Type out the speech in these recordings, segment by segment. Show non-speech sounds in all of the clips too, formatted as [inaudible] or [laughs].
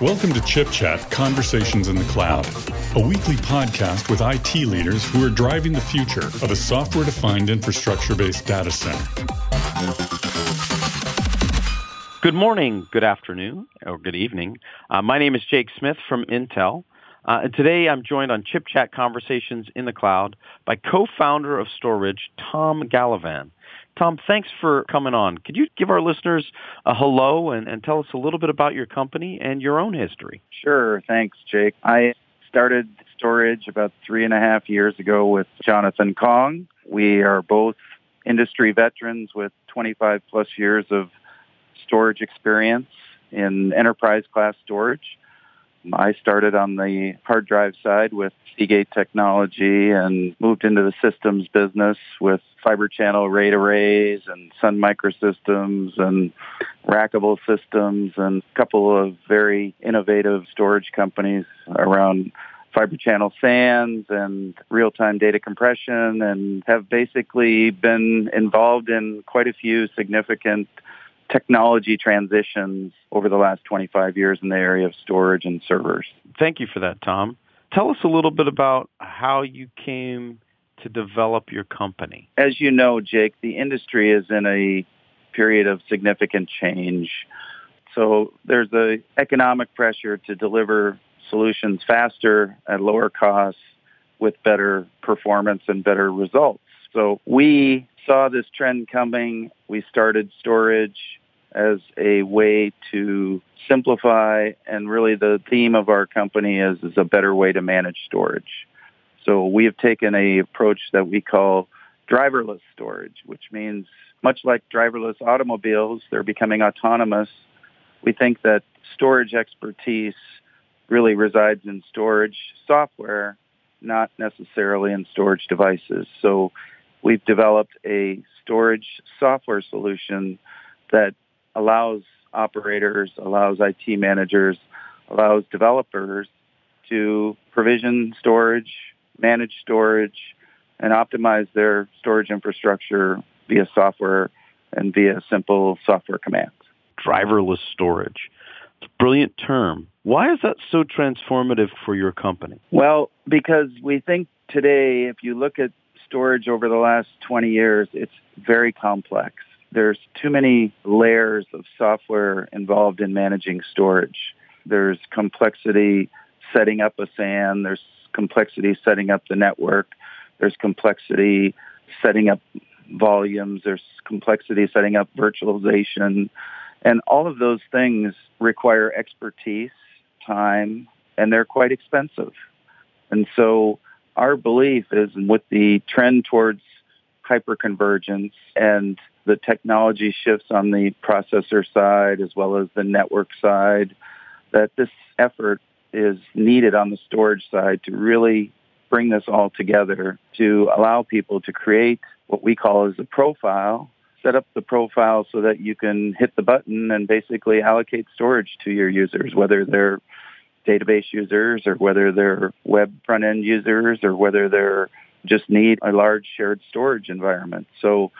Welcome to Chip Chat Conversations in the Cloud, a weekly podcast with IT leaders who are driving the future of a software defined infrastructure based data center. Good morning, good afternoon, or good evening. Uh, my name is Jake Smith from Intel. Uh, and today I'm joined on Chip Chat Conversations in the Cloud by co founder of Storidge, Tom Gallivan. Tom, thanks for coming on. Could you give our listeners a hello and, and tell us a little bit about your company and your own history? Sure. Thanks, Jake. I started Storidge about three and a half years ago with Jonathan Koong. We are both industry veterans with 25 plus years of storage experience in enterprise class storage. I started on the hard drive side with Seagate Technology and moved into the systems business with fiber channel RAID arrays and Sun Microsystems and Rackable Systems and a couple of very innovative storage companies around fiber channel SANs and real-time data compression and have basically been involved in quite a few significant technology transitions over the last 25 years in the area of storage and servers. Thank you for that, Tom. Tell us a little bit about how you came to develop your company. As you know, Jake, the industry is in a period of significant change. So there's a economic pressure to deliver solutions faster at lower costs with better performance and better results. So we saw this trend coming. We started Storidge as a way to simplify and really the theme of our company is, is a better way to manage storage. So we have taken a approach that we call driverless storage, which means much like driverless automobiles, they're becoming autonomous. We think that storage expertise really resides in storage software, not necessarily in storage devices. So we've developed a storage software solution that allows operators, allows IT managers, allows developers to provision storage, manage storage, and optimize their storage infrastructure via software and via simple software commands. Driverless storage. Brilliant term. Why is that so transformative for your company? Well, because we think today, if you look at storage over the last 20 years, it's very complex there's too many layers of software involved in managing storage. There's complexity setting up a SAN, there's complexity setting up the network, there's complexity setting up volumes, there's complexity setting up virtualization. And all of those things require expertise, time, and they're quite expensive. And so our belief is with the trend towards hyperconvergence and the technology shifts on the processor side as well as the network side, that this effort is needed on the storage side to really bring this all together to allow people to create what we call as a profile, set up the profile so that you can hit the button and basically allocate storage to your users, whether they're database users or whether they're web front end users or whether they're just need a large shared storage environment. So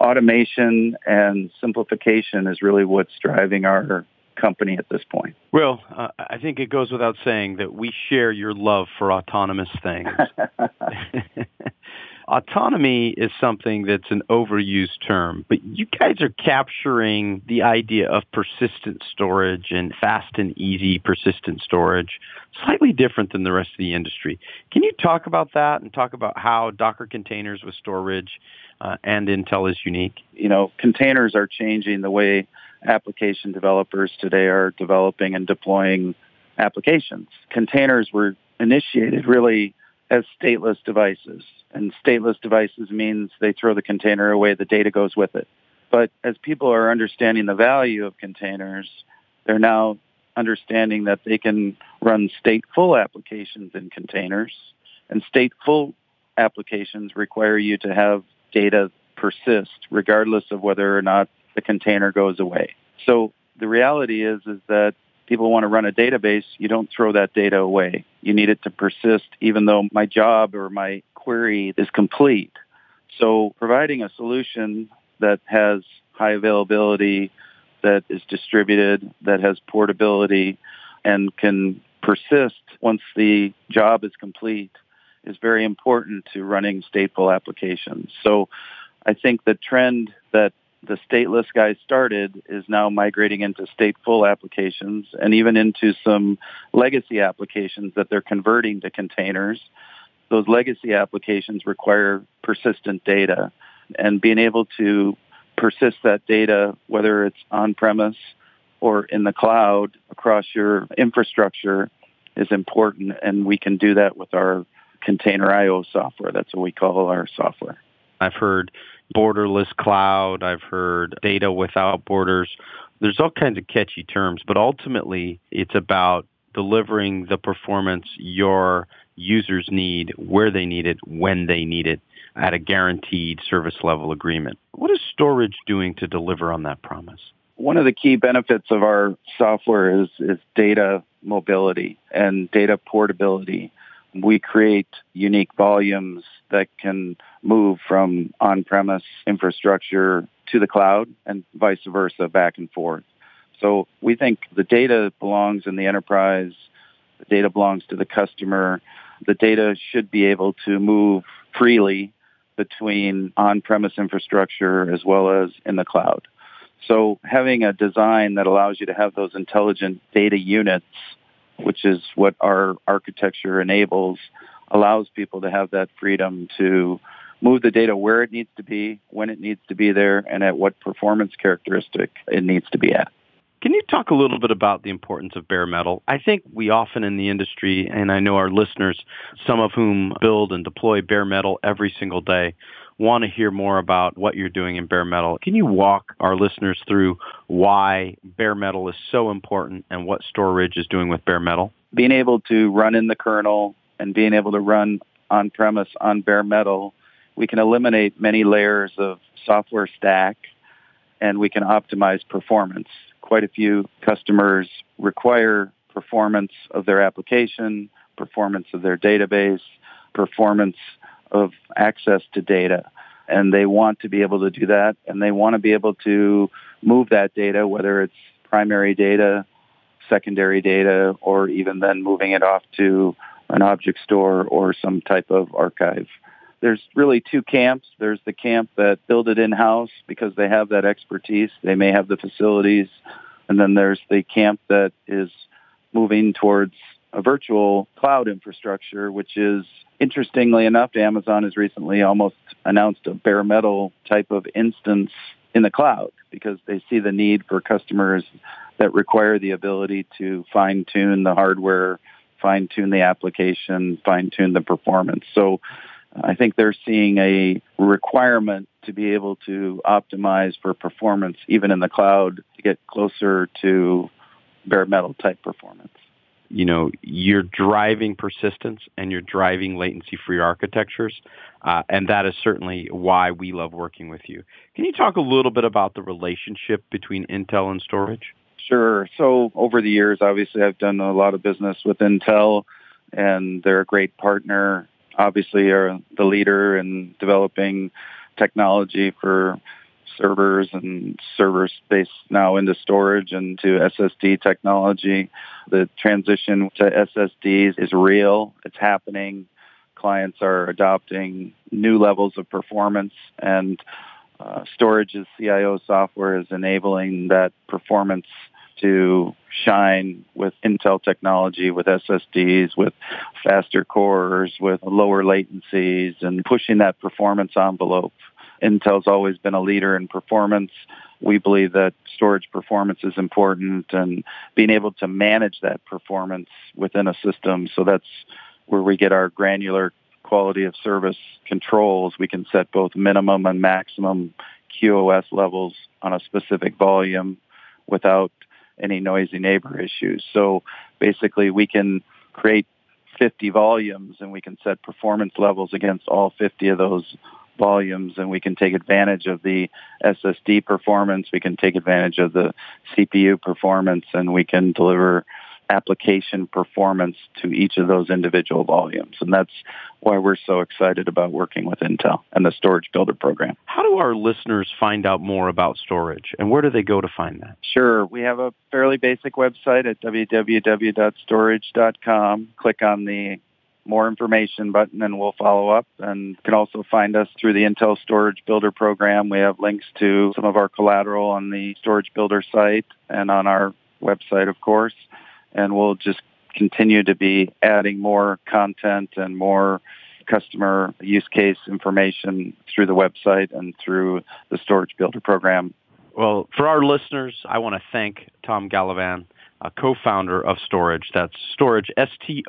automation and simplification is really what's driving our company at this point. Well, uh, I think it goes without saying that we share your love for autonomous things. [laughs] Autonomy is something that's an overused term, but you guys are capturing the idea of persistent storage and fast and easy persistent storage, slightly different than the rest of the industry. Can you talk about that and talk about how Docker containers with storage uh, and Intel is unique? You know, containers are changing the way application developers today are developing and deploying applications. Containers were initiated really as stateless devices. And stateless devices means they throw the container away, the data goes with it. But as people are understanding the value of containers, they're now understanding that they can run stateful applications in containers. And stateful applications require you to have data persist regardless of whether or not the container goes away. So the reality is is that people want to run a database, you don't throw that data away. You need it to persist even though my job or my query is complete. So providing a solution that has high availability, that is distributed, that has portability, and can persist once the job is complete is very important to running stateful applications. So I think the trend that the stateless guys started is now migrating into stateful applications and even into some legacy applications that they're converting to containers. Those legacy applications require persistent data and being able to persist that data, whether it's on premise or in the cloud across your infrastructure, is important. And we can do that with our container IO software. That's what we call our software. I've heard borderless cloud, I've heard data without borders. There's all kinds of catchy terms, but ultimately it's about delivering the performance your users need, where they need it, when they need it at a guaranteed service level agreement. What is Storidge doing to deliver on that promise? One of the key benefits of our software is, is data mobility and data portability. We create unique volumes that can move from on premise infrastructure to the cloud and vice versa, back and forth. So we think the data belongs in the enterprise, the data belongs to the customer. The data should be able to move freely between on-premise infrastructure as well as in the cloud. So having a design that allows you to have those intelligent data units, which is what our architecture enables, allows people to have that freedom to move the data where it needs to be, when it needs to be there, and at what performance characteristic it needs to be at. Can you talk a little bit about the importance of bare metal? I think we often in the industry, and I know our listeners, some of whom build and deploy bare metal every single day, want to hear more about what you're doing in bare metal. Can you walk our listeners through why bare metal is so important and what Storidge is doing with bare metal? Being able to run in the kernel and being able to run on premise on bare metal, we can eliminate many layers of software stack and we can optimize performance quite a few customers require performance of their application, performance of their database, performance of access to data. And they want to be able to do that, and they want to be able to move that data, whether it's primary data, secondary data, or even then moving it off to an object store or some type of archive there's really two camps. There's the camp that build it in house because they have that expertise. They may have the facilities. And then there's the camp that is moving towards a virtual cloud infrastructure, which is interestingly enough, Amazon has recently almost announced a bare metal type of instance in the cloud because they see the need for customers that require the ability to fine tune the hardware, fine tune the application, fine tune the performance. So I think they're seeing a requirement to be able to optimize for performance, even in the cloud, to get closer to bare metal type performance. You know, you're driving persistence and you're driving latency free architectures. Uh, and that is certainly why we love working with you. Can you talk a little bit about the relationship between Intel and Storidge? Sure. So, over the years, obviously, I've done a lot of business with Intel, and they're a great partner obviously are the leader in developing technology for servers and server space now into storage and to SSD technology. The transition to SSDs is real. It's happening. Clients are adopting new levels of performance and uh, Storidge's CIO software is enabling that performance to shine with Intel technology, with SSDs, with faster cores, with lower latencies, and pushing that performance envelope. Intel's always been a leader in performance. We believe that storage performance is important and being able to manage that performance within a system. So that's where we get our granular quality of service controls. We can set both minimum and maximum QoS levels on a specific volume without any noisy neighbor issues. So basically, we can create 50 volumes and we can set performance levels against all 50 of those volumes and we can take advantage of the SSD performance, we can take advantage of the CPU performance, and we can deliver application performance to each of those individual volumes. And that's why we're so excited about working with Intel and the Storage Builder program. How do our listeners find out more about Storidge and where do they go to find that? Sure. We have a fairly basic website at www.storidge.com. Click on the more information button and we'll follow up. And you can also find us through the Intel Storage Builder program. We have links to some of our collateral on the Storage Builder site and on our website, of course. And we'll just continue to be adding more content and more customer use case information through the website and through the Storage Builder program. Well, for our listeners, I want to thank Tom Gallivan a co-founder of Storidge. That's Storidge, S-T-O-R-I-D-G-E.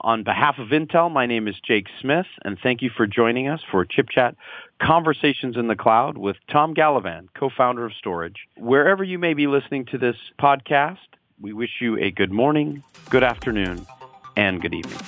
On behalf of Intel, my name is Jake Smith, and thank you for joining us for Chip Chat Conversations in the Cloud with Tom Gallivan, co-founder of Storidge. Wherever you may be listening to this podcast, we wish you a good morning, good afternoon, and good evening.